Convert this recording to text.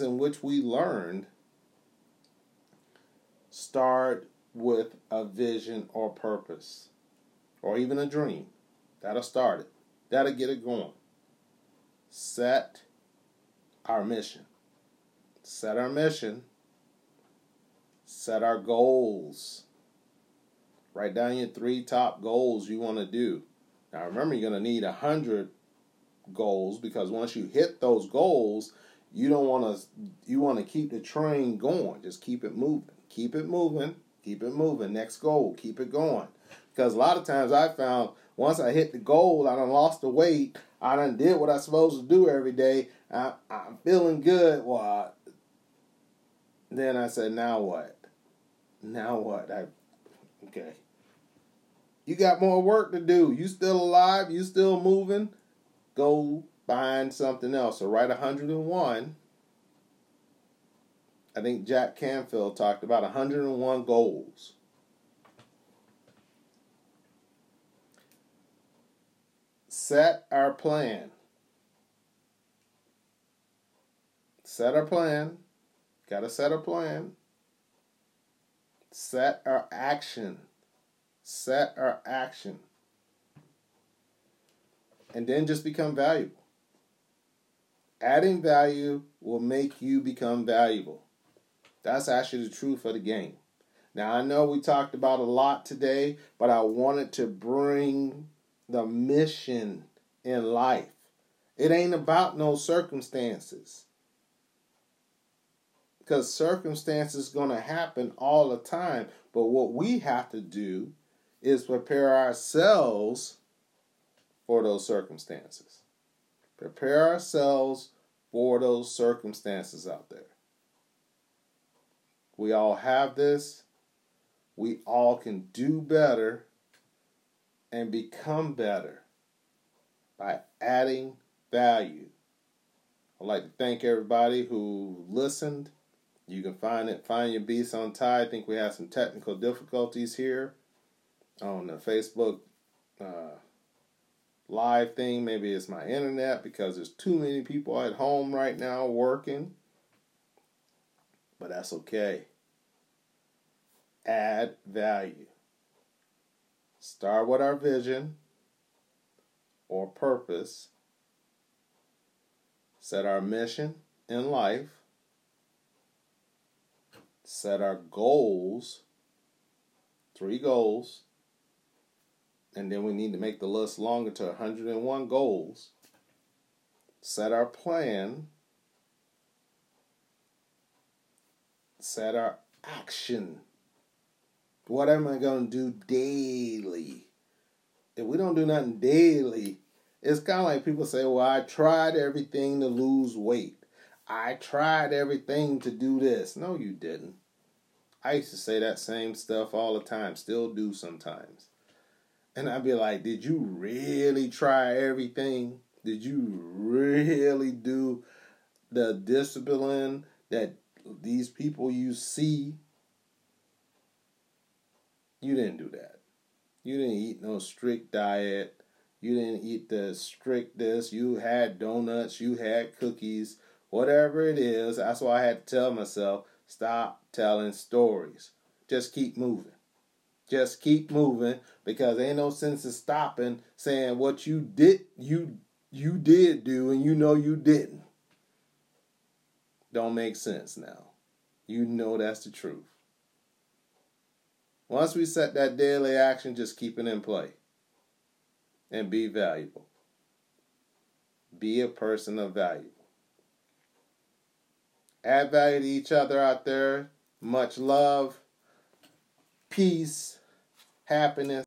in which we learned start with a vision or purpose or even a dream. That'll start it. That'll get it going. Set our mission. Set our mission. Set our goals. Write down your three top goals you want to do. Now remember, you're going to need a hundred goals because once you hit those goals, you don't want to. You want to keep the train going. Just keep it moving. Keep it moving. Keep it moving. Next goal. Keep it going. Because a lot of times I found once I hit the goal, I done lost the weight. I done did what I supposed to do every day. I, I'm feeling good. Well, I, then I said, now what? Now what? I okay. You got more work to do. You still alive? You still moving? Go find something else. or write 101. I think Jack Canfield talked about 101 goals. Set our plan. Set our plan. Got to set a plan. Set our action. Set our action. And then just become valuable. Adding value will make you become valuable. That's actually the truth of the game. Now, I know we talked about a lot today, but I wanted to bring the mission in life. It ain't about no circumstances. Because circumstances going to happen all the time. But what we have to do is prepare ourselves for those circumstances. Prepare ourselves for those circumstances out there. We all have this. We all can do better and become better by adding value. I'd like to thank everybody who listened. You can find it, find your beats on tie. I think we have some technical difficulties here on the Facebook uh, live thing. Maybe it's my internet because there's too many people at home right now working. But that's okay. Add value. Start with our vision or purpose. Set our mission in life. Set our goals. Three goals and then we need to make the list longer to 101 goals, set our plan, set our action. What am I going to do daily? If we don't do nothing daily, it's kind of like people say, Well, I tried everything to lose weight. I tried everything to do this. No, you didn't. I used to say that same stuff all the time, still do sometimes. And I'd be like, did you really try everything? Did you really do the discipline that these people you see? You didn't do that. You didn't eat no strict diet. You didn't eat the strict this. You had donuts. You had cookies. Whatever it is, that's why I had to tell myself stop telling stories. Just keep moving. Just keep moving because ain't no sense in stopping saying what you did you you did do and you know you didn't. Don't make sense now. You know that's the truth. Once we set that daily action, just keep it in play. And be valuable. Be a person of value. Add value to each other out there. Much love, peace happiness